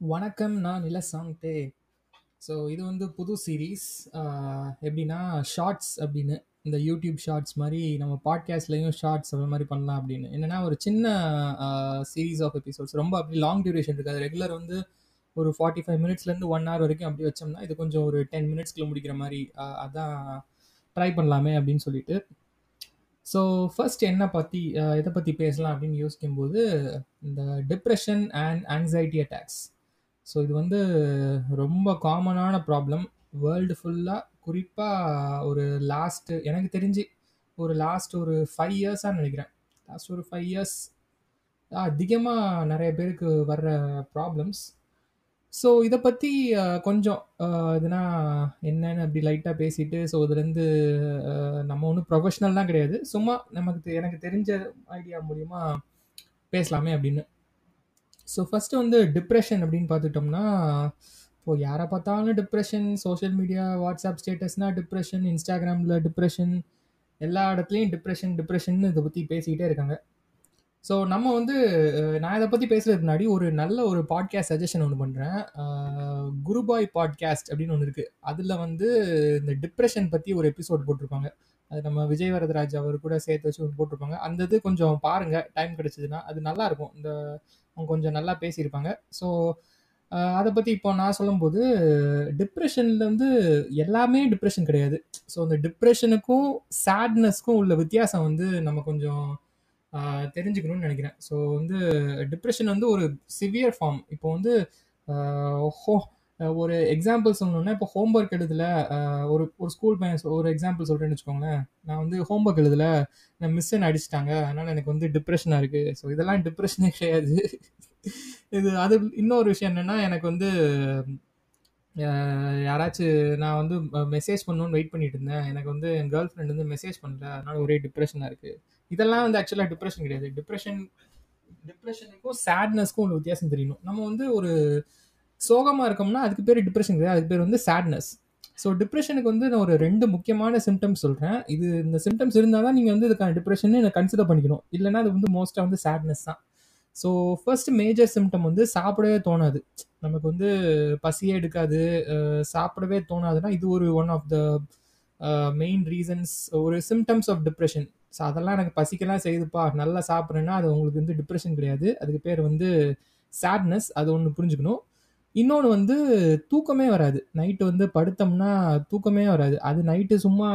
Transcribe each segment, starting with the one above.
வணக்கம். நான் நிலசாந்தே. ஸோ இது வந்து புது சீரிஸ். எப்படின்னா, ஷார்ட்ஸ் அப்படின்னு. இந்த யூடியூப் ஷார்ட்ஸ் மாதிரி நம்ம பாட்காஸ்ட்லேயும் ஷார்ட்ஸ் அந்த மாதிரி பண்ணலாம் அப்படின்னு. என்னென்னா ஒரு சின்ன சீரீஸ் ஆஃப் எபிசோட்ஸ். ரொம்ப அப்படி லாங் டியூரேஷன் இருக்காது. ரெகுலர் வந்து ஒரு 45 மினிட்ஸ்லேருந்து ஒன் ஹவர் வரைக்கும் அப்படி வச்சோம்னா, இது கொஞ்சம் ஒரு 10 மினிட்ஸ்க்குள்ள முடிக்கிற மாதிரி அதான் ட்ரை பண்ணலாமே அப்படின்னு சொல்லிட்டு. ஸோ ஃபர்ஸ்ட் என்ன பற்றி எதை பற்றி பேசலாம் அப்படின்னு யோசிக்கும்போது, இந்த depression and anxiety attacks. So இது வந்து ரொம்ப காமனான ப்ராப்ளம். வேர்ல்டு ஃபுல்லாக குறிப்பாக ஒரு லாஸ்ட்டு எனக்கு தெரிஞ்சு ஒரு லாஸ்ட் ஒரு ஃபைவ் இயர்ஸாக நினைக்கிறேன் லாஸ்ட் ஒரு ஃபைவ் இயர்ஸ் அதிகமாக நிறைய பேருக்கு வர்ற ப்ராப்ளம்ஸ். ஸோ இதை பற்றி கொஞ்சம் இதுனா என்னன்னு அப்படி லைட்டாக பேசிட்டு, ஸோ இதுலேருந்து நம்ம ஒன்றும் ப்ரொஃபஷனல்லாம் கிடையாது. சும்மா நமக்கு எனக்கு தெரிஞ்ச ஐடியா மூலியமா பேசலாமே அப்படின்னு. ஸோ ஃபஸ்ட்டு வந்து டிப்ரெஷன் அப்படின்னு பார்த்துட்டோம்னா, இப்போது யாரை பார்த்தாலும் டிப்ரெஷன் சோஷியல் மீடியா, வாட்ஸ்அப் ஸ்டேட்டஸ்னால் டிப்ரெஷன் இன்ஸ்டாகிராமில் டிப்ரெஷன் எல்லா இடத்துலையும் டிப்ரெஷன் டிப்ரெஷன் இதை பற்றி பேசிக்கிட்டே இருக்காங்க. ஸோ நம்ம வந்து நான் இதை பற்றி பேசுகிறதுக்கு முன்னாடி ஒரு நல்ல ஒரு பாட்காஸ்ட் சஜஷன் ஒன்று பண்ணுறேன் குருபாய் பாட்காஸ்ட் அப்படின்னு ஒன்று இருக்குது அதில் வந்து இந்த டிப்ரெஷன் பற்றி ஒரு எபிசோட் போட்டிருப்பாங்க. அது நம்ம விஜய் வரதராஜ் அவர் கூட சேர்த்து வச்சு ஒன்று போட்டிருப்பாங்க. அந்த இது கொஞ்சம் பாருங்கள் டைம் கிடச்சிதுன்னா அது நல்லாயிருக்கும் இந்த அவங்க கொஞ்சம் நல்லா பேசியிருப்பாங்க. ஸோ அதை பற்றி இப்போ நான் சொல்லும்போது, டிப்ரெஷனில் வந்து எல்லாமே டிப்ரெஷன் கிடையாது. ஸோ அந்த டிப்ரெஷனுக்கும் சேட்னஸ்க்கும் உள்ள வித்தியாசம் வந்து நம்ம கொஞ்சம் தெரிஞ்சுக்கணும்னு நினைக்கிறேன் ஸோ வந்து டிப்ரெஷன் வந்து ஒரு சிவியர் ஃபார்ம். இப்போ வந்து ஹோ ஒரு எக்ஸாம்பிள் சொல்லணும்னா, இப்போ ஹோம் ஒர்க் எழுதல ஒரு ஒரு ஸ்கூல் பையன் ஒரு எக்ஸாம்பிள் சொல்கிறேன்னு வச்சுக்கோங்களேன். நான் வந்து ஹோம் ஒர்க் எழுதல, நான் மிஸ் என்ன அடிச்சுட்டாங்க. எனக்கு வந்து டிப்ரெஷனாக இருக்குது ஸோ இதெல்லாம் டிப்ரெஷனே கிடையாது. இது அது இன்னொரு விஷயம் என்னென்னா எனக்கு வந்து யாராச்சும் நான் வந்து ம மெசேஜ் பண்ணணும்னு வெயிட் பண்ணிட்டு இருந்தேன். எனக்கு வந்து என் கேர்ள் ஃப்ரெண்ட் வந்து மெசேஜ் பண்ணல. அதனால ஒரே டிப்ரெஷனாக இருக்குது இதெல்லாம் வந்து ஆக்சுவலாக டிப்ரெஷன் கிடையாது. டிப்ரெஷன் டிப்ரெஷனுக்கும் சேட்னஸ்க்கும் உள்ள வித்தியாசம் தெரியணும். நம்ம வந்து ஒரு சோகமாக இருக்கோம்னா, அதுக்கு பேர் டிப்ரெஷன் கிடையாது. அதுக்கு பேர் வந்து சேட்னஸ். ஸோ டிப்ரெஷனுக்கு வந்து நான் ஒரு ரெண்டு முக்கியமான சிம்டம்ஸ் சொல்கிறேன் இது இந்த சிம்டம்ஸ் இருந்தால் தான் நீங்கள் வந்து இதுக்கான டிப்ரஷன்னு கன்சிடர் பண்ணிக்கணும். இல்லைனா அது வந்து மோஸ்ட்டாக வந்து சேட்னஸ் தான். ஸோ ஃபர்ஸ்ட் மேஜர் சிம்டம் வந்து சாப்பிடவே தோணாது. நமக்கு வந்து பசியே எடுக்காது. சாப்பிடவே தோணாதுன்னா, இது ஒரு one of the main reasons ஒரு சிம்டம்ஸ் ஆஃப் டிப்ரெஷன் ஸோ அதெல்லாம் எனக்கு பசிக்கலாம் செய்யுதுப்பா, நல்லா சாப்பிட்றேன்னா அது உங்களுக்கு வந்து டிப்ரெஷன் கிடையாது. அதுக்கு பேர் வந்து சேட்னஸ். அது ஒன்று புரிஞ்சுக்கணும். இன்னொன்று வந்து தூக்கமே வராது. நைட்டு வந்து படுத்தோம்னா தூக்கமே வராது. அது நைட்டு சும்மா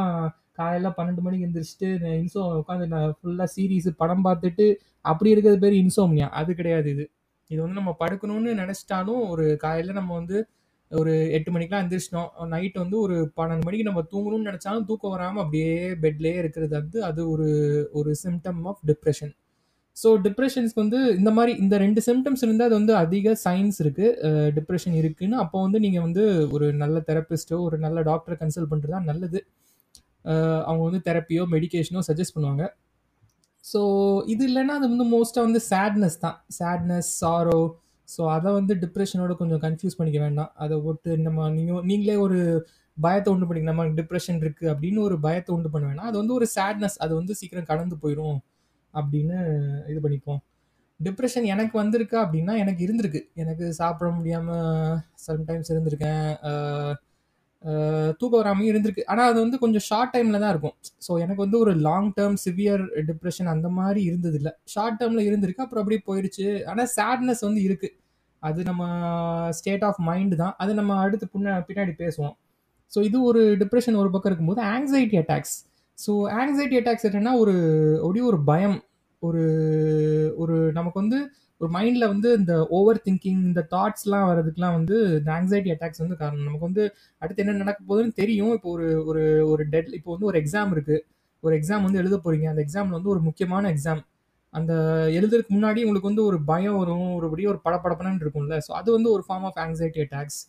காலையில் பன்னெண்டு மணிக்கு எந்திரிச்சுட்டு இன்சோ உட்காந்து நான் ஃபுல்லாக சீரீஸ் படம் பார்த்துட்டு அப்படி இருக்கிறது பேர் இன்சோம்னியா. அது கிடையாது இது. இது வந்து நம்ம படுக்கணும்னு நினச்சிட்டாலும் ஒரு காலையில் நம்ம வந்து ஒரு எட்டு மணிக்கெலாம் எந்திரிச்சிட்டோம். நைட் வந்து ஒரு 12 மணிக்கு நம்ம தூங்கணும்னு நினச்சாலும் தூக்கம் வராமல் அப்படியே பெட்லேயே இருக்கிறது வந்து அது ஒரு ஒரு சிம்டம் ஆஃப் டிப்ரெஷன் ஸோ டிப்ரெஷன்ஸ்க்கு வந்து இந்த மாதிரி இந்த ரெண்டு சிம்டம்ஸ் இருந்தால் அது வந்து அதிக சயின்ஸ் இருக்குது டிப்ரெஷன் இருக்குதுன்னு இருக்குன்னு. அப்போ வந்து நீங்கள் வந்து ஒரு நல்ல தெரப்பிஸ்ட்டோ ஒரு நல்ல டாக்டரை கன்சல்ட் பண்ணுறது தான் நல்லது. அவங்க வந்து தெரப்பியோ, மெடிகேஷனோ சஜஸ்ட் பண்ணுவாங்க. ஸோ இது இல்லைன்னா அது வந்து மோஸ்ட்டாக வந்து சேட்னஸ் தான். சேட்னஸ், சாரோ ஸோ அதை வந்து டிப்ரெஷனோட கொஞ்சம் கன்ஃப்யூஸ் பண்ணிக்க வேண்டாம். அதை போட்டு நம்ம நீங்கள் நீங்களே ஒரு பயத்தை உண்டு பண்ணிக்க நம்ம டிப்ரெஷன் இருக்குது அப்படின்னு ஒரு பயத்தை உண்டு பண்ண வேணாம். அது வந்து ஒரு சேட்னஸ். அது வந்து சீக்கிரம் கடந்து போயிடும் அப்படின்னு இது பண்ணிப்போம். டிப்ரெஷன் எனக்கு வந்திருக்கா அப்படின்னா, எனக்கு இருந்திருக்கு. எனக்கு சாப்பிட முடியாமல் சம்டைம்ஸ் இருந்திருக்கேன். தூக்கம் வராமையும் இருந்திருக்கு. ஆனால் அது வந்து கொஞ்சம் ஷார்ட் டைமில் தான் இருக்கும். ஸோ எனக்கு வந்து ஒரு லாங் டேர்ம் சிவியர் டிப்ரெஷன் அந்த மாதிரி இருந்தது இல்லை ஷார்ட் டேர்மில் இருந்திருக்கு. அப்புறம் அப்படியே போயிடுச்சு ஆனால் சேட்னஸ் வந்து இருக்குது அது நம்ம ஸ்டேட் ஆஃப் மைண்டு தான். அது நம்ம அடுத்து பின்ன பின்னாடி பேசுவோம். ஸோ இது ஒரு டிப்ரஷன் ஒரு பக்கம் இருக்கும்போது, anxiety attacks. So anxiety attacks என்னென்னா ஒரு அப்படியே ஒரு பயம். ஒரு ஒரு நமக்கு வந்து ஒரு மைண்டில் வந்து இந்த ஓவர் திங்கிங், இந்த தாட்ஸ்லாம் வர்றதுக்குலாம் வந்து இந்த ஆங்ஸைட்டி அட்டாக்ஸ் வந்து காரணம். நமக்கு வந்து அடுத்து என்ன நடக்க போகுதுன்னு தெரியும். இப்போ ஒரு ஒரு ஒரு டெட் இப்போ வந்து ஒரு எக்ஸாம் இருக்குது ஒரு எக்ஸாம் வந்து எழுத போகிறீங்க அந்த எக்ஸாமில் வந்து ஒரு முக்கியமான எக்ஸாம். அந்த எழுதுறதுக்கு முன்னாடி உங்களுக்கு வந்து ஒரு பயம் வரும். ஒருபடியும் ஒரு படப்படப்பனன்னு இருக்கும்ல. ஸோ அது வந்து ஒரு form of anxiety attacks.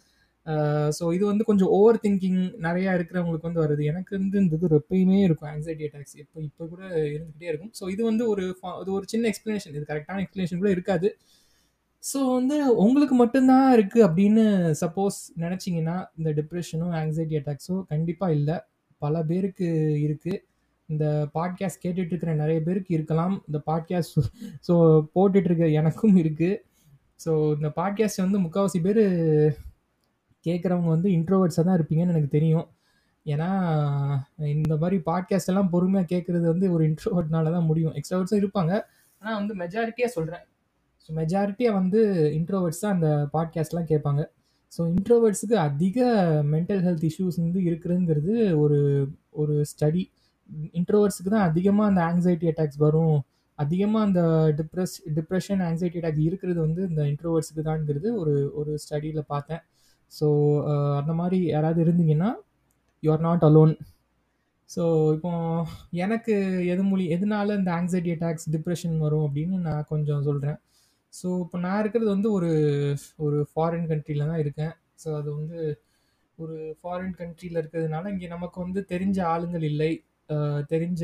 So இது வந்து கொஞ்சம் ஓவர் திங்கிங் நிறையா இருக்கிறவங்களுக்கு வந்து வருது. எனக்கு வந்து இந்த இது எப்பயுமே இருக்கும் ஆங்ஸைட்டி அட்டாக்ஸ். இப்போ இப்போ கூட இருந்துகிட்டே இருக்கும். ஸோ இது வந்து ஒரு ஃபா இது ஒரு சின்ன எக்ஸ்ப்ளனேஷன். இது கரெக்டான எக்ஸ்ப்ளனேஷன் கூட இருக்காது. ஸோ வந்து உங்களுக்கு மட்டும்தான் இருக்குது அப்படின்னு சப்போஸ் நினச்சிங்கன்னா இந்த டிப்ரெஷனும் ஆங்ஸைட்டி அட்டாக்ஸோ கண்டிப்பாக இல்லை பல பேருக்கு இருக்குது இந்த பாட்காஸ்ட் கேட்டுட்டு இருக்கிற நிறைய பேருக்கு இருக்கலாம். இந்த பாட்காஸ்ட் ஸோ போட்டுட்ருக்க எனக்கும் இருக்குது ஸோ இந்த பாட்காஸ்ட் வந்து முக்கால்வாசி பேர் கேட்குறவங்க வந்து இன்ட்ரோவர்ட்ஸாக தான் இருப்பீங்கன்னு எனக்கு தெரியும். ஏன்னா இந்த மாதிரி பாட்காஸ்ட் எல்லாம் பொறுமையாக கேட்குறது வந்து ஒரு இன்ட்ரோவர்ட்னால தான் முடியும். எக்ஸ்ட்ரோவர்ட்ஸும் இருப்பாங்க. ஆனால் வந்து மெஜாரிட்டியாக சொல்கிறேன் ஸோ மெஜாரிட்டியாக வந்து இன்ட்ரோவர்ட்ஸ் தான் அந்த பாட்காஸ்ட்லாம் கேட்பாங்க. ஸோ இன்ட்ரோவர்ட்ஸுக்கு அதிக மென்டல் ஹெல்த் இஷ்யூஸ் வந்து இருக்குதுங்கிறது ஒரு ஒரு ஸ்டடி இன்ட்ரோவர்ட்ஸுக்கு தான் அதிகமாக அந்த ஆங்ஸைட்டி அட்டாக்ஸ் வரும். அதிகமாக அந்த டிப்ரெஸ் டிப்ரெஷன் ஆங்ஸைட்டி அட்டாக் இருக்கிறது வந்து இந்த இன்ட்ரோவர்ட்ஸுக்கு தான்ங்கிறது ஒரு ஒரு ஸ்டடியில் பார்த்தேன். ஸோ uh, அந்த மாதிரி யாராவது இருந்தீங்கன்னா you are not alone so இப்போ எனக்கு எது மொழி எதனால இந்த ஆங்ஸைட்டி அட்டாக்ஸ் டிப்ரெஷன் வரும் அப்படின்னு நான் கொஞ்சம் சொல்கிறேன் ஸோ இப்போ நான் இருக்கிறது வந்து ஒரு ஒரு ஃபாரின் கண்ட்ரியில் தான் இருக்கேன். ஸோ அது வந்து ஒரு ஃபாரின் கண்ட்ரியில் இருக்கிறதுனால இங்கே நமக்கு வந்து தெரிஞ்ச ஆளுங்கள் இல்லை. Uh, தெரிஞ்ச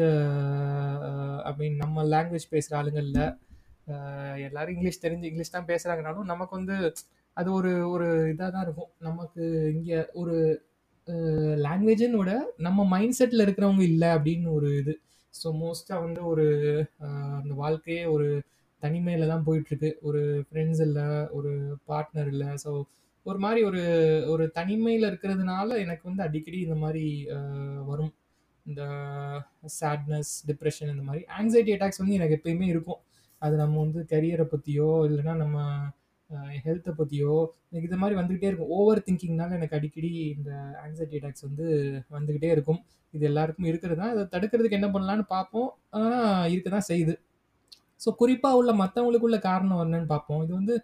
uh, ஐ மீன் நம்ம லாங்குவேஜ் பேசுகிற ஆளுங்கள் இல்லை. எல்லோரும் இங்கிலீஷ் தெரிஞ்சு இங்கிலீஷ் தான் பேசுகிறாங்கனாலும் நமக்கு வந்து அது ஒரு ஒரு இதாக தான் இருக்கும். நமக்கு இங்கே ஒரு லாங்குவேஜுன்னு விட நம்ம மைண்ட் செட்டில் இருக்கிறவங்க இல்லை அப்படின்னு ஒரு இது. ஸோ மோஸ்ட்டாக வந்து ஒரு அந்த வாழ்க்கையே ஒரு தனிமையில் தான் போயிட்டுருக்கு. ஒரு ஃப்ரெண்ட்ஸ் இல்லை ஒரு பார்ட்னர் இல்லை. ஸோ ஒரு மாதிரி ஒரு ஒரு தனிமையில் இருக்கிறதுனால எனக்கு வந்து அடிக்கடி இந்த மாதிரி வரும். இந்த சேட்னஸ் டிப்ரெஷன் இந்த மாதிரி. ஆங்ஸைட்டி அட்டாக்ஸ் வந்து எனக்கு எப்பயுமே இருக்கும். அது நம்ம வந்து கரியரை பற்றியோ இல்லைன்னா நம்ம ஹெல்த்தை பற்றியோ எனக்கு இது மாதிரி வந்துக்கிட்டே இருக்கும். ஓவர் திங்கிங்னால எனக்கு அடிக்கடி இந்த ஆங்ஸைட்டி அட்டாக்ஸ் வந்து வந்துக்கிட்டே இருக்கும். இது எல்லாருக்கும் இருக்கிறது தான். அதை தடுக்கிறதுக்கு என்ன பண்ணலான்னு பார்ப்போம். ஆனால் இருக்க தான் செய்யுது. ஸோ குறிப்பாக உள்ள மற்றவங்களுக்குள்ள காரணம் என்னன்னு பார்ப்போம். இது வந்து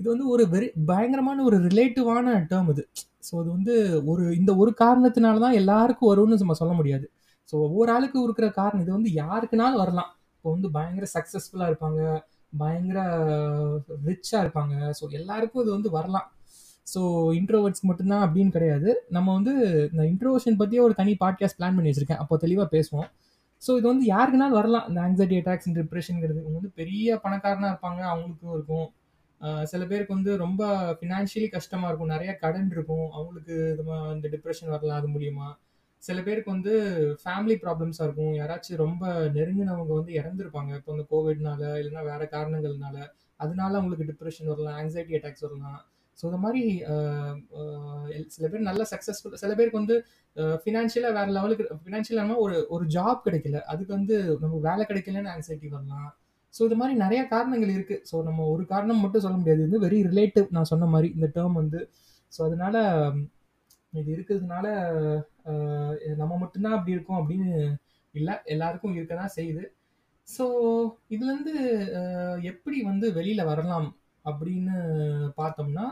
இது வந்து ஒரு வெரி பயங்கரமான ஒரு ரிலேட்டிவான டேர்ம் இது. ஸோ அது வந்து ஒரு இந்த ஒரு காரணத்தினால தான் எல்லாருக்கும் வரும்னு நம்ம சொல்ல முடியாது. ஸோ ஒவ்வொரு ஆளுக்கு இருக்கிற காரணம் இது வந்து யாருக்குனாலும் வரலாம். இப்போ வந்து பயங்கர சக்ஸஸ்ஃபுல்லாக இருப்பாங்க. பயங்கர ரிச்சாக இருப்பாங்க. ஸோ எல்லாருக்கும் இது வந்து வரலாம். ஸோ இன்ட்ரோவர்ட்ஸ்க்கு மட்டும்தான் அப்படின்னு கிடையாது. நம்ம வந்து இந்த இன்ட்ரோவர்ஷன் பற்றியே ஒரு தனி பாட்காஸ்ட் பிளான் பண்ணி வச்சுருக்கேன். அப்போ தெளிவாக பேசுவோம். ஸோ இது வந்து யாருக்குனாலும் வரலாம். இந்த ஆங்ஸைட்டி அட்டாக்ஸ் டிப்ரெஷனுங்கிறது இவங்க வந்து பெரிய பணக்காரனாக இருப்பாங்க. அவங்களுக்கும் இருக்கும். சில பேருக்கு வந்து ரொம்ப ஃபினான்ஷியலி கஷ்டமாக இருக்கும். நிறைய கடன் இருக்கும். அவங்களுக்கு இந்த டிப்ரெஷன் வரலாம். அது மூலியமாக சில பேருக்கு வந்து ஃபேமிலி ப்ராப்ளம்ஸாக இருக்கும். யாராச்சும் ரொம்ப நெருங்கினவங்க வந்து இறந்துருப்பாங்க. இப்போ வந்து கோவிட்னால இல்லைன்னா வேற காரணங்கள்னால. அதனால அவங்களுக்கு டிப்ரெஷன் வரலாம் ஆங்ஸைட்டி அட்டாக்ஸ் வரலாம். ஸோ இந்த மாதிரி சில பேர் நல்ல சக்ஸஸ்ஃபுல் சில பேருக்கு வந்து ஃபினான்ஷியலாக வேற லெவலுக்கு ஃபினான்ஷியலாக ஒரு ஒரு ஜாப் கிடைக்கல. அதுக்கு வந்து நம்ம வேலை கிடைக்கலன்னு ஆங்ஸைட்டி வரலாம். ஸோ இது மாதிரி நிறைய காரணங்கள் இருக்குது ஸோ நம்ம ஒரு காரணம் மட்டும் சொல்ல முடியாது. இது வெரி ரிலேட்டிவ் நான் சொன்ன மாதிரி இந்த டேர்ம் வந்து. ஸோ அதனால இது இருக்கிறதுனால நம்ம மட்டும்தான் அப்படி இருக்கோம் அப்படின்னு இல்லை எல்லாருக்கும் இருக்க தான் செய்யுது. ஸோ இதுலேருந்து எப்படி வந்து வெளியில் வரலாம் அப்படின்னு பார்த்தோம்னா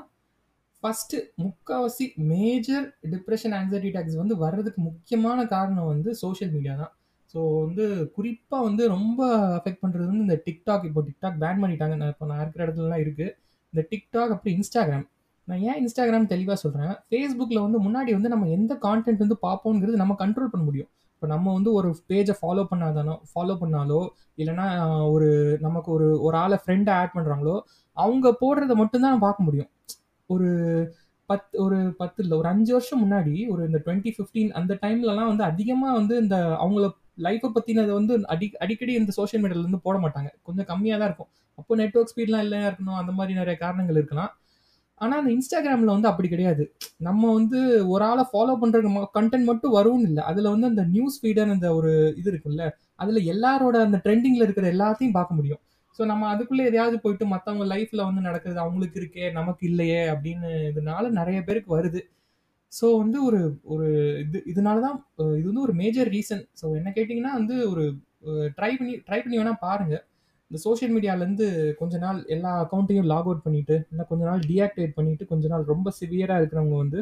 ஃபஸ்ட்டு முக்கால்வாசி மேஜர் டிப்ரெஷன் ஆங்ஸைட்டி அட்டாக்ஸ் வந்து வர்றதுக்கு முக்கியமான காரணம் வந்து சோஷியல் மீடியா தான். ஸோ வந்து குறிப்பாக வந்து ரொம்ப அஃபெக்ட் பண்ணுறது வந்து இந்த டிக்டாக் இப்போ டிக்டாக் பேன் பண்ணிட்டாங்க. நான் இப்போ நான் இருக்கிற இடத்துலலாம் இருக்குது இந்த டிக்டாக் அப்படி இன்ஸ்டாகிராம் நான் ஏன் இன்ஸ்டாகிராம் தெளிவாக சொல்கிறேன் ஃபேஸ்புக்கில் வந்து முன்னாடி வந்து நம்ம எந்த கான்டென்ட் வந்து பார்ப்போங்கிறது நம்ம கண்ட்ரோல் பண்ண முடியும். இப்போ நம்ம வந்து ஒரு பேஜை ஃபாலோ பண்ணாதானோ ஃபாலோ பண்ணாலோ இல்லைனா ஒரு நமக்கு ஒரு ஒரு ஆளை ஃப்ரெண்டை ஆட் பண்ணுறாங்களோ அவங்க போடுறத மட்டும்தான் பார்க்க முடியும். ஒரு பத்து ஒரு பத்து இல்லை ஒரு அஞ்சு வருஷம் முன்னாடி ஒரு இந்த டுவெண்ட்டி ஃபிஃப்டீன் அந்த டைம்லலாம் வந்து அதிகமாக வந்து இந்த அவங்கள லைஃப்பை பற்றினதை வந்து அடி அடிக்கடி இந்த சோஷியல் மீடியாவிலேருந்து போட மாட்டாங்க. கொஞ்சம் கம்மியாக தான் இருக்கும். அப்போ நெட்ஒர்க் ஸ்பீட்லாம் இல்லையா இருக்கணும்? அந்த மாதிரி நிறைய காரணங்கள் இருக்கலாம். ஆனால் அந்த இன்ஸ்டாகிராமில் வந்து அப்படி கிடையாது. நம்ம வந்து ஒரு ஆளை ஃபாலோ பண்ணுற கண்டென்ட் மட்டும் வரும்னு இல்லை. அதில் வந்து அந்த நியூஸ் ஃபீடன் அந்த ஒரு இது இருக்குல்ல அதில் எல்லாரோட அந்த ட்ரெண்டிங்கில் இருக்கிற எல்லாத்தையும் பார்க்க முடியும். ஸோ நம்ம அதுக்குள்ளே எதையாவது போயிட்டு மற்றவங்க லைஃப்பில் வந்து நடக்கிறது அவங்களுக்கு இருக்கே நமக்கு இல்லையே அப்படின்னு இதனால நிறைய பேருக்கு வருது. ஸோ வந்து ஒரு ஒரு இது இதனால தான் இது வந்து ஒரு மேஜர் ரீசன் ஸோ என்ன கேட்டிங்கன்னா வந்து ஒரு ட்ரை பண்ணி ட்ரை பண்ணி வேணால் பாருங்கள் இந்த சோஷியல் மீடியாலேருந்து கொஞ்ச நாள் எல்லா அக்கௌண்ட்டையும் லாக் அவுட் பண்ணிவிட்டு இல்லை கொஞ்ச நாள் டீஆக்டிவேட் பண்ணிவிட்டு கொஞ்ச நாள் ரொம்ப சிவியராக இருக்கிறவங்க வந்து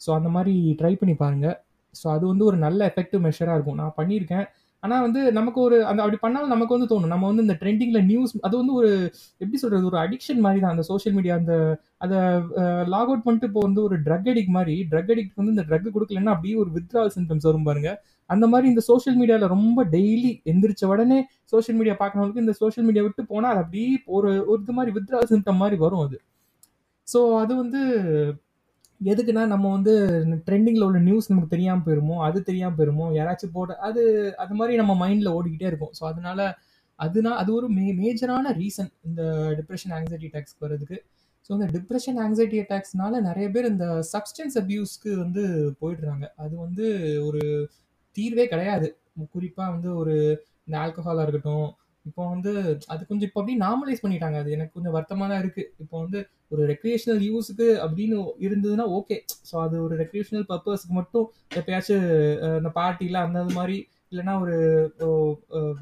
ஸோ அந்த மாதிரி ட்ரை பண்ணி பாருங்கள் ஸோ அது வந்து ஒரு நல்ல எஃபெக்டிவ் மெஷராக இருக்கும். நான் பண்ணியிருக்கேன். ஆனால் வந்து நமக்கு ஒரு அந்த அப்படி பண்ணாலும் நமக்கு வந்து தோணும். நம்ம வந்து இந்த ட்ரெண்டிங்கில் நியூஸ் அது வந்து ஒரு எப்படி சொல்கிறது ஒரு அடிக்ஷன் மாதிரி தான். அந்த சோஷியல் மீடியா அந்த அதை லாக் அவுட் பண்ணிட்டு இப்போ வந்து ஒரு ட்ரக் அடிக் மாதிரி ட்ரக் அடிக்ட் வந்து இந்த ட்ரக் கொடுக்கலன்னா அப்படியே ஒரு வித்ரால் சிம்டம்ஸ் வரும் பாருங்க. அந்த மாதிரி இந்த சோஷியல் மீடியாவில் ரொம்ப டெய்லி எந்திரிச்ச உடனே சோஷியல் மீடியா பார்க்கறவங்களுக்கு இந்த சோஷியல் மீடியா விட்டு போனால் அது அப்படியே ஒரு ஒரு இது மாதிரி வித்ரா சிம்டம் மாதிரி வரும் அது. ஸோ அது வந்து எதுக்குன்னா நம்ம வந்து ட்ரெண்டிங்கில் உள்ள நியூஸ் நமக்கு தெரியாமல் போயிருமோ அது தெரியாமல் போயிருமோ யாராச்சும் போட அது அது மாதிரி நம்ம மைண்டில் ஓடிக்கிட்டே இருக்கும். ஸோ அதனால அதுனா அது ஒரு மே மேஜரான ரீசன் இந்த டிப்ரெஷன் ஆங்ஸைட்டி அட்டாக்ஸ் வர்றதுக்கு. ஸோ இந்த டிப்ரெஷன் ஆங்ஸைட்டி அட்டாக்ஸ்னால நிறைய பேர் இந்த சப்ஸ்டன்ஸ் அப்யூஸ்க்கு வந்து போயிடுறாங்க. அது வந்து ஒரு தீர்வே கிடையாது. குறிப்பாக வந்து ஒரு இந்த ஆல்கஹாலாக இருக்கட்டும் இப்போ வந்து அது கொஞ்சம் இப்போ அப்படி நார்மலைஸ் பண்ணிட்டாங்க. அது எனக்கு கொஞ்சம் வருத்தமாக தான் இருக்குது இப்போ வந்து ஒரு ரெக்ரியேஷனல் யூஸுக்கு அப்படின்னு இருந்ததுன்னா ஓகே ஸோ அது ஒரு ரெக்ரியேஷனல் பர்பஸ்க்கு மட்டும் எப்பயாச்சும் இந்த பார்ட்டியில் அந்த மாதிரி இல்லைன்னா ஒரு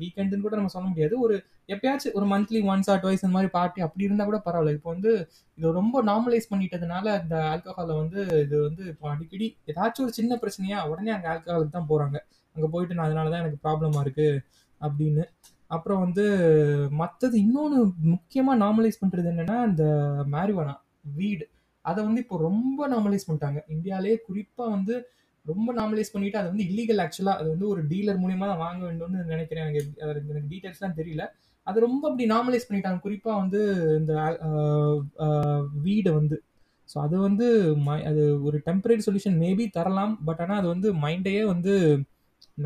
வீக்கெண்டுன்னு கூட நம்ம சொல்ல முடியாது. ஒரு எப்பயாச்சும் ஒரு மந்த்லி ஒன்ஸ் ஆர் டுவைஸ் இந்த மாதிரி பார்ட்டி அப்படி இருந்தால் கூட பரவாயில்ல. இப்போ வந்து இது ரொம்ப நார்மலைஸ் பண்ணிட்டதுனால இந்த ஆல்கஹாலை வந்து இது வந்து இப்போ அடிக்கடி ஏதாச்சும் ஒரு சின்ன பிரச்சனையா உடனே அங்கே ஆல்கஹாலுக்கு தான் போகிறாங்க அங்கே போயிட்டு நான் அதனால தான் எனக்கு ப்ராப்ளமாக இருக்குது அப்படின்னு. அப்புறம் வந்து மற்றது இன்னொன்று முக்கியமாக நார்மலைஸ் பண்ணுறது என்னென்னா இந்த மேரிவானா வீடு அதை வந்து இப்போ ரொம்ப நார்மலைஸ் பண்ணிட்டாங்க. இந்தியாவிலே குறிப்பாக வந்து ரொம்ப நார்மலைஸ் பண்ணிட்டு அது வந்து இல்லீகல் ஆக்சுவலாக அது வந்து ஒரு டீலர் மூலியமாக தான் வாங்க வேண்டும்னு நினைக்கிறேன். எனக்கு எனக்கு டீட்டெயில்ஸ்லாம் தெரியல. அது ரொம்ப அப்படி நார்மலைஸ் பண்ணிட்டாங்க. குறிப்பாக வந்து இந்த வீடை வந்து. ஸோ அது வந்து மை அது ஒரு டெம்பரரி சொல்யூஷன் மேபி தரலாம். பட் ஆனால் அது வந்து மைண்டையே வந்து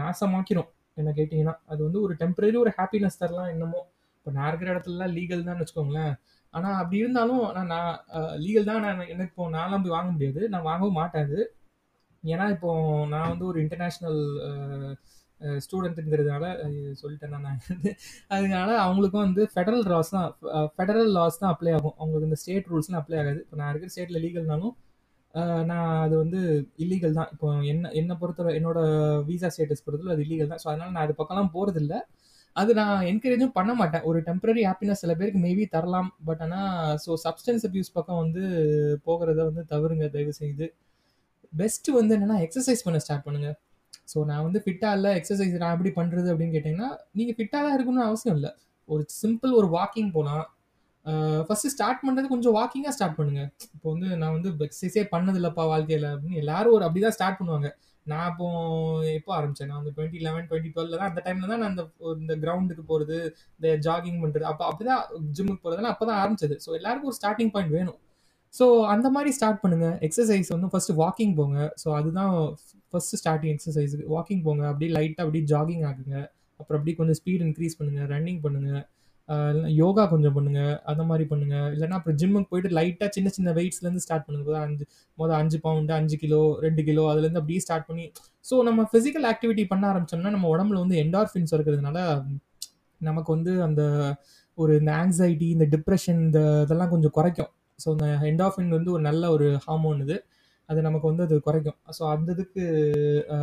நாசமாக்கிடும் என்ன கேட்டிங்கன்னா அது வந்து ஒரு டெம்பரரி ஒரு ஹாப்பினஸ் தரலாம் என்னமோ. இப்போ நான் இருக்கிற இடத்துலலாம் லீகல் தான் வச்சுக்கோங்களேன். ஆனால் அப்படி இருந்தாலும் ஆனால் நான் லீகல் தான் நான் எனக்கு இப்போ நான்லாம் போய் வாங்க முடியாது. நான் வாங்கவும் மாட்டாது ஏன்னா இப்போ நான் வந்து ஒரு இன்டர்நேஷ்னல் ஸ்டூடெண்ட்டுங்கிறதுனால சொல்லிட்டேன் நான். வந்து அதனால அவங்களுக்கும் வந்து ஃபெடரல் லாஸ் தான் ஃபெடரல் லாஸ் தான் அப்ளை ஆகும். அவங்களுக்கு இந்த ஸ்டேட் ரூல்ஸ்லாம் அப்ளை ஆகாது. இப்போ நான் இருக்கிற ஸ்டேட்டில் லீகல்னாலும் நான் அது வந்து இல்லீகல் தான். இப்போ என்ன என்னை பொறுத்தவரை என்னோட விசா ஸ்டேட்டஸ் பொறுத்தவரை அது இல்லீகல் தான். ஸோ அதனால் நான் அது பக்கம்லாம் போகிறதில்ல அது நான் என்கரேஜும் பண்ண மாட்டேன். ஒரு டெம்பரரி ஹாப்பினஸ் சில பேருக்கு மேபி தரலாம். பட் ஆனால் ஸோ சப்ஸ்டன்ஸ் அப்யூஸ் பக்கம் வந்து போகிறத வந்து தவறுங்க. தயவு செய்து. பெஸ்ட்டு வந்து என்னென்னா எக்ஸசைஸ் பண்ண ஸ்டார்ட் பண்ணுங்கள் ஸோ நான் வந்து ஃபிட்டாக இல்லை எக்ஸசைஸ் நான் எப்படி பண்ணுறது அப்படின்னு கேட்டிங்கன்னா நீங்கள் ஃபிட்டாக தான் இருக்கணும்னு அவசியம் இல்லை. ஒரு சிம்பிள் ஒரு வாக்கிங் போகலாம் ஃபஸ்ட்டு ஸ்டார்ட் பண்ணுறது கொஞ்சம் வாக்கிங்காக ஸ்டார்ட் பண்ணுங்கள் இப்போ வந்து நான் வந்து எக்ஸசைஸே பண்ணதில்லப்பா வாழ்க்கையில் அப்படின்னு எல்லாரும் ஒரு அப்படி தான் ஸ்டார்ட் பண்ணுவாங்க. நான் இப்போ எப்போ ஆரம்பித்தேன் நான் வந்து டுவெண்ட்டி லெவன் டுவெண்ட்டி டுவெல் தான் அந்த டைமில் தான் நான் அந்த இந்த கிரவுண்டுக்கு போகிறது இந்த ஜாகிங் பண்ணுறது அப்போ அப்படி தான் ஜிம்முக்கு போகிறதுலாம் அப்போ தான் ஆரம்பிச்சது. ஸோ எல்லாருக்கும் ஒரு ஸ்டார்டிங் பாயிண்ட் வேணும். ஸோ அந்த மாதிரி ஸ்டார்ட் பண்ணுங்கள் எக்ஸசைஸ் வந்து ஃபஸ்ட்டு வாக்கிங் போங்க. ஸோ அதுதான் ஃபஸ்ட்டு ஸ்டார்டிங் எக்ஸசைஸுக்கு வாக்கிங் போங்க. அப்படியே லைட்டாக அப்படியே ஜாகிங் ஆகுங்க. அப்புறம் அப்படியே கொஞ்சம் ஸ்பீட் இன்க்ரீஸ் பண்ணுங்கள் ரன்னிங் பண்ணுங்கள் யோகா கொஞ்சம் பண்ணுங்கள் அந்த மாதிரி பண்ணுங்கள் இல்லைனா அப்புறம் ஜிம்முக்கு போயிட்டு லைட்டாக சின்ன சின்ன வெயிட்ஸ்லேருந்து ஸ்டார்ட் பண்ணுங்க. அஞ்சு மொதல் அஞ்சு பவுண்டு அஞ்சு கிலோ ரெண்டு கிலோ அதுலேருந்து அப்படியே ஸ்டார்ட் பண்ணி ஸோ நம்ம ஃபிசிக்கல் ஆக்டிவிட்டி பண்ண ஆரம்பிச்சோம்னா நம்ம உடம்புல வந்து என்டார்ஃபின்ஸ் இருக்கிறதுனால நமக்கு வந்து அந்த ஒரு இந்த ஆங்ஸைட்டி இந்த டிப்ரெஷன் இந்த இதெல்லாம் கொஞ்சம் குறைக்கும். ஸோ இந்த என்டார்ஃபின் வந்து ஒரு நல்ல ஒரு ஹார்மோன் இது. அது நமக்கு வந்து அது குறைக்கும். ஸோ அந்த இதுக்கு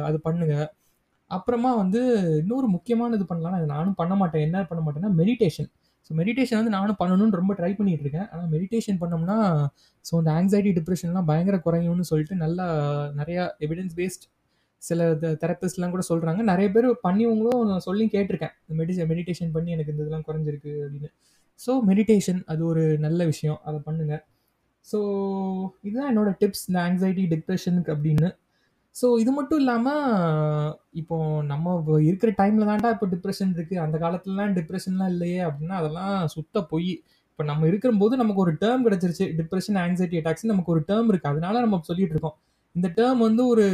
அது பண்ணுங்கள் அப்புறமா வந்து இன்னொரு முக்கியமான இது பண்ணலாம் அது நானும் பண்ண மாட்டேன். என்ன பண்ண மாட்டேன்னா மெடிடேஷன் ஸோ மெடிடேஷன் வந்து நானும் பண்ணணும்னு ரொம்ப ட்ரை பண்ணிட்டு இருக்கேன். ஆனால் மெடிடேஷன் பண்ணோம்னா ஸோ இந்த ஆங்ஸைட்டி டிப்ரெஷன்லாம் பயங்கர குறையும்னு சொல்லிட்டு நல்லா நிறையா எவிடன்ஸ் பேஸ்ட் சில தெரப்பிஸ்ட்லாம் கூட சொல்கிறாங்க நிறைய பேர் பண்ணியவங்களும் நான் சொல்லி கேட்டிருக்கேன். மெடிச மெடிடேஷன் பண்ணி எனக்கு இந்த இதெல்லாம் குறைஞ்சிருக்கு அப்படின்னு. ஸோ மெடிடேஷன் அது ஒரு நல்ல விஷயம். அதை பண்ணுங்கள் ஸோ இதுதான் என்னோடய டிப்ஸ் இந்த ஆங்ஸைட்டி டிப்ரெஷனுக்கு அப்படின்னு. ஸோ இது மட்டும் இல்லாமல் இப்போ நம்ம இருக்கிற டைமில் தான்டா இப்போ டிப்ரெஷன் இருக்குது அந்த காலத்துலலாம் டிப்ரெஷன்லாம் இல்லையே அப்படின்னா அதெல்லாம் சுத்த பொய். இப்போ நம்ம இருக்கும்போது நமக்கு ஒரு டேர்ம் கிடச்சிருச்சு. டிப்ரெஷன் ஆங்ஸைட்டி அட்டாக்ஸ் நமக்கு ஒரு டேர்ம் இருக்குது அதனால நம்ம சொல்லிட்டு இருக்கோம். இந்த டேர்ம் வந்து ஒரு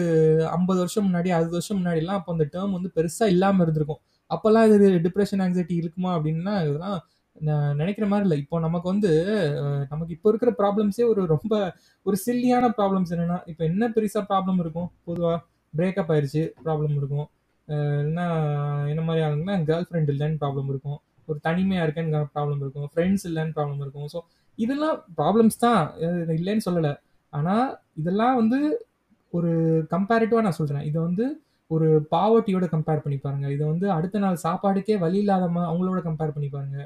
ஐம்பது வருஷம் முன்னாடி அறுபது வருஷம் முன்னாடிலாம் அப்போ அந்த டேர்ம் வந்து பெருசாக இல்லாமல் இருந்திருக்கும். அப்போல்லாம் இது டிப்ரெஷன் ஆங்ஸைட்டி இருக்குமா அப்படின்னா இதெல்லாம் நான் நினைக்கிற மாதிரி இல்லை. இப்போ நமக்கு வந்து நமக்கு இப்போ இருக்கிற ப்ராப்ளம்ஸே ஒரு ரொம்ப ஒரு சில்லியான ப்ராப்ளம்ஸ் என்னென்னா இப்போ என்ன பெருசாக ப்ராப்ளம் இருக்கும்? பொதுவாக பிரேக்கப் ஆயிடுச்சு ப்ராப்ளம் இருக்கும். இல்லைன்னா என்ன மாதிரி ஆகுதுன்னா கேர்ள் ஃப்ரெண்ட் இல்லைன்னு ப்ராப்ளம் இருக்கும். ஒரு தனிமையாக இருக்கேன்னு ப்ராப்ளம் இருக்கும். ஃப்ரெண்ட்ஸ் இல்லைன்னு ப்ராப்ளம் இருக்கும். ஸோ இதெல்லாம் ப்ராப்ளம்ஸ் தான். இல்லைன்னு சொல்லலை. ஆனால் இதெல்லாம் வந்து ஒரு கம்பேரிட்டிவாக நான் சொல்கிறேன் இதை வந்து ஒரு பாவர்ட்டியோட கம்பேர் பண்ணி பாருங்க. இதை வந்து அடுத்த நாள் சாப்பாடுக்கே வழி இல்லாதமா அவங்களோட கம்பேர் பண்ணி பாருங்க.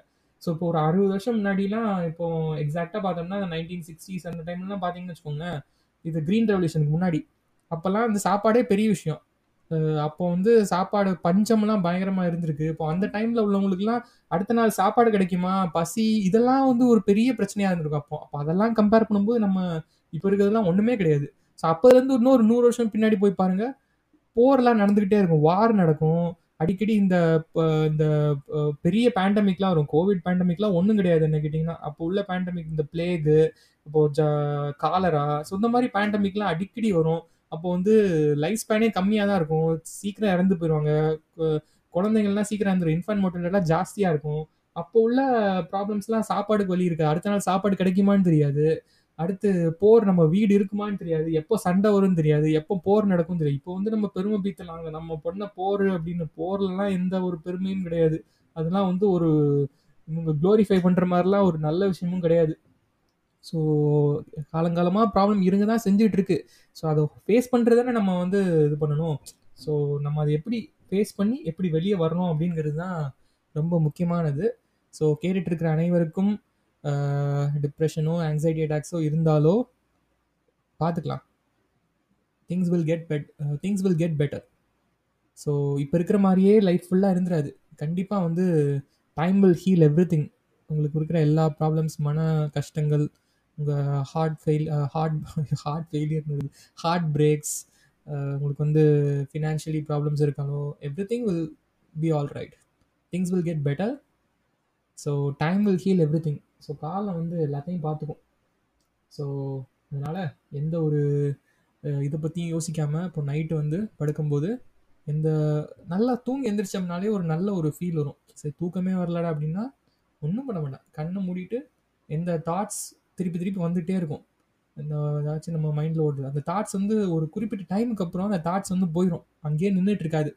ஸோ இப்போ ஒரு அறுபது வருஷம் முன்னாடிலாம் இப்போ எக்ஸாக்டாக பார்த்தோம்னா நைன்டீன் சிக்ஸ்டீஸ் அந்த டைம்லாம் பார்த்தீங்கன்னு வச்சுக்கோங்க இது க்ரீன் ரெவல்யூஷனுக்கு முன்னாடி. அப்போல்லாம் அந்த சாப்பாடே பெரிய விஷயம். அப்போ வந்து சாப்பாடு பஞ்சம்லாம் பயங்கரமாக இருந்திருக்கு. இப்போ அந்த டைமில் உள்ளவங்களுக்குலாம் அடுத்த நாள் சாப்பாடு கிடைக்குமா பசி இதெல்லாம் வந்து ஒரு பெரிய பிரச்சனையாக இருந்திருக்கும் அப்போ. அப்போ அதெல்லாம் கம்பேர் பண்ணும்போது நம்ம இப்போ இருக்கிறதுலாம் ஒன்றுமே கிடையாது. ஸோ அப்போதுலேருந்து இன்னொரு நூறு வருஷம் பின்னாடி போய் பாருங்கள் போர்லாம் நடந்துக்கிட்டே இருக்கும். வார் நடக்கும். அடிக்கடி இந்த இந்த பெரிய பேண்டமிக்லாம் வரும். கோவிட் பேண்டமிக்லாம் ஒன்றும் கிடையாது என்ன கேட்டிங்கன்னா அப்போ உள்ள பேண்டமிக் இந்த பிளேகு இப்போ ஜ காலரா ஸோ இந்த மாதிரி பேண்டமிக்லாம் அடிக்கடி வரும். அப்போ வந்து லைஃப் ஸ்பேனே கம்மியாக தான் இருக்கும். சீக்கிரம் இறந்து போயிடுவாங்க குழந்தைங்கள்லாம் சீக்கிரம் இறந்துடும் இன்ஃபன்ட் மோட்டிலிட்டிலாம் ஜாஸ்தியாக இருக்கும். அப்போ உள்ள ப்ராப்ளம்ஸ்லாம் சாப்பாடுக்கு வழி இருக்குது அடுத்த நாள் சாப்பாடு கிடைக்குமான்னு தெரியாது. அடுத்து போர் நம்ம வீடு இருக்குமான்னு தெரியாது. எப்போ சண்டை வரும்னு தெரியாது. எப்போ போர் நடக்கும் தெரியாது. இப்போ வந்து நம்ம பெருமை பீத்தலாங்க நம்ம பண்ண போர் அப்படின்னு போர்லாம் எந்த ஒரு பெருமையும் கிடையாது. அதெல்லாம் வந்து ஒரு இவங்க க்ளோரிஃபை பண்ற மாதிரிலாம் ஒரு நல்ல விஷயமும் கிடையாது. ஸோ காலங்காலமாக ப்ராப்ளம் இருங்க தான் செஞ்சுட்டு இருக்கு ஸோ அதை ஃபேஸ் பண்ணுறதானே நம்ம வந்து இது பண்ணணும். ஸோ நம்ம அதை எப்படி ஃபேஸ் பண்ணி எப்படி வெளியே வரணும் அப்படிங்கிறது தான் ரொம்ப முக்கியமானது. ஸோ கேட்டுட்ருக்கிற அனைவருக்கும் டிப்ரெஷனோ ஆங்ஸைட்டி அட்டாக்ஸோ இருந்தாலோ பார்த்துக்கலாம் things will get bet things will get better so இப்போ இருக்கிற மாதிரியே லைஃப் ஃபுல்லாக இருந்துராது. கண்டிப்பாக வந்து time will heal everything உங்களுக்கு இருக்கிற எல்லா ப்ராப்ளம்ஸ் மன கஷ்டங்கள் உங்கள் heart fail heart heart failure heart breaks உங்களுக்கு வந்து financially problems இருக்காலோ everything will be all right things will get better so time will heal everything so காலம் வந்து எல்லாத்தையும் பார்த்துக்கும். ஸோ அதனால் எந்த ஒரு இதை பற்றியும் யோசிக்காமல் இப்போ நைட்டு வந்து படுக்கும்போது எந்த நல்லா தூங்கி எந்திரிச்சோம்னாலே ஒரு நல்ல ஒரு ஃபீல் வரும். சரி தூக்கமே வரலடா அப்படின்னா ஒன்றும் பண்ண மாட்டேன். கண்ணை மூடிட்டு எந்த தாட்ஸ் திருப்பி திருப்பி வந்துகிட்டே இருக்கும். இந்த ஏதாச்சும் நம்ம மைண்டில் ஓடுது அந்த தாட்ஸ் வந்து ஒரு குறிப்பிட்ட டைமுக்கு அப்புறம் அந்த தாட்ஸ் வந்து போயிடும் அங்கேயே நின்றுட்டு இருக்காது.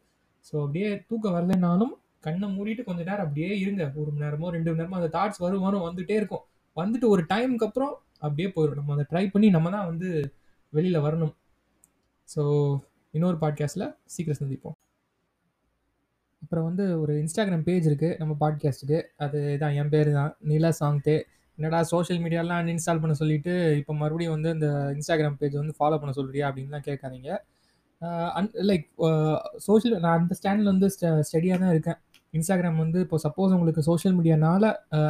ஸோ அப்படியே தூக்கம் வரலைனாலும் கண்ணை மூடிட்டு கொஞ்ச நேரம் அப்படியே இருங்க. ஒரு மணி நேரமோ ரெண்டு மணி நேரமோ அந்த தாட்ஸ் வரும் வரும் வந்துட்டே இருக்கும். வந்துட்டு ஒரு டைமுக்கு அப்புறம் அப்படியே போயிடும் நம்ம அதை ட்ரை பண்ணி நம்ம தான் வந்து வெளியில் வரணும். ஸோ இன்னொரு பாட்காஸ்ட்டில் சீக்கிரம் சந்திப்போம். அப்புறம் வந்து ஒரு இன்ஸ்டாகிராம் பேஜ் இருக்குது நம்ம பாட்காஸ்ட்டுக்கு அது தான் என் பேர் தான். நிலா சாங்தே என்னடா சோஷியல் மீடியாலாம் அன்இன்ஸ்டால் பண்ண சொல்லிட்டு இப்போ மறுபடியும் வந்து இந்த இன்ஸ்டாகிராம் பேஜ் வந்து ஃபாலோ பண்ண சொல்கிறியா அப்படின்லாம் கேட்காதீங்க. அன் லைக் சோஷியல் நான் அந்த ஸ்டாண்டில் வந்து ஸ்டடியாக தான் இருக்கேன். இன்ஸ்டாகிராம் வந்து இப்போ சப்போஸ் உங்களுக்கு சோஷியல் மீடியானால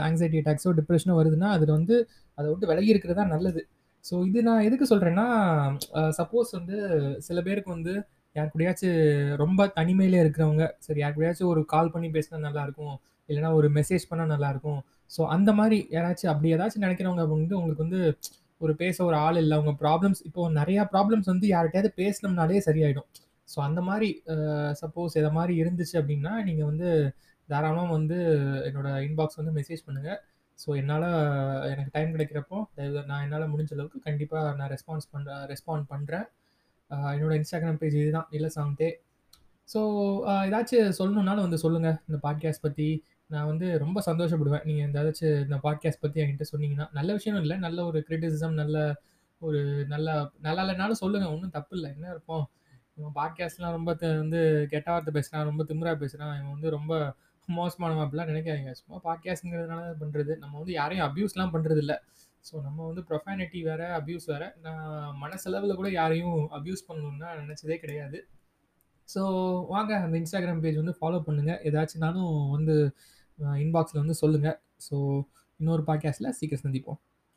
ஆங்ஸைட்டி அட்டாக்ஸோ டிப்ரெஷனோ வருதுன்னா அதில் வந்து அதை விட்டு விலகி இருக்கிறதா நல்லது. ஸோ இது நான் எதுக்கு சொல்கிறேன்னா சப்போஸ் வந்து சில பேருக்கு வந்து யார் கூடயாச்சும் ரொம்ப தனிமையிலே இருக்கிறவங்க சரி யார் கூடயாச்சும் ஒரு கால் பண்ணி பேசினா நல்லாயிருக்கும் இல்லைனா ஒரு மெசேஜ் பண்ணால் நல்லாயிருக்கும் ஸோ அந்த மாதிரி யாராச்சும் அப்படி ஏதாச்சும் நினைக்கிறவங்க வந்து உங்களுக்கு வந்து ஒரு பேச ஒரு ஆள் இல்லை அவங்க ப்ராப்ளம்ஸ் இப்போ நிறையா ப்ராப்ளம்ஸ் வந்து யார்கிட்டயாவது பேசினோம்னாலே சரியாயிடும். ஸோ அந்த மாதிரி சப்போஸ் இதை மாதிரி இருந்துச்சு அப்படின்னா நீங்கள் வந்து தாராளமாக வந்து என்னோடய இன்பாக்ஸ் வந்து மெசேஜ் பண்ணுங்கள் ஸோ என்னால் எனக்கு டைம் கிடைக்கிறப்போ நான் என்னால் முடிஞ்ச அளவுக்கு கண்டிப்பாக நான் ரெஸ்பான்ஸ் பண்ணுறேன் ரெஸ்பாண்ட் பண்ணுறேன் என்னோடய இன்ஸ்டாகிராம் பேஜ் இதுதான். இல்லை சாங்தே ஸோ ஏதாச்சும் சொல்லணுன்னாலும் வந்து சொல்லுங்கள் இந்த பாட்காஸ்ட் பற்றி நான் வந்து ரொம்ப சந்தோஷப்படுவேன். நீங்கள் இந்த ஏதாச்சும் இந்த பாட்காஸ்ட் பற்றி என்கிட்ட சொன்னீங்கன்னா நல்ல விஷயம் இல்லை. நல்ல ஒரு கிரிட்டிசிசம் நல்ல ஒரு நல்ல நல்லா இல்லைனாலும் சொல்லுங்கள் ஒன்றும் தப்பு இல்லை. என்ன இருப்போம் இவன் பாட்காஸ்ட்லாம் ரொம்ப வந்து கெட்ட வார்த்தை பேசுகிறான் ரொம்ப திமுறா பேசுகிறான் இவன் வந்து ரொம்ப மோசமானவன் அப்படிலாம் நினைக்காதீங்க. சும்மா பாட்காஸ்ட்ங்கிறதுனால தான் பண்ணுறது நம்ம வந்து யாரையும் அப்யூஸ்லாம் பண்ணுறது இல்லை ஸோ நம்ம வந்து ப்ரொஃபானிட்டி வேறு அப்யூஸ் வேறு. நான் மனசெலவில் கூட யாரையும் அப்யூஸ் பண்ணணுன்னா நினச்சதே கிடையாது. ஸோ வாங்க அந்த இன்ஸ்டாகிராம் பேஜ் வந்து ஃபாலோ பண்ணுங்கள் ஏதாச்சும்னாலும் வந்து இன்பாக்ஸில் வந்து சொல்லுங்கள் ஸோ இன்னொரு பாட்காஸ்ட்டில் சீக்கிரம் சந்திப்போம்.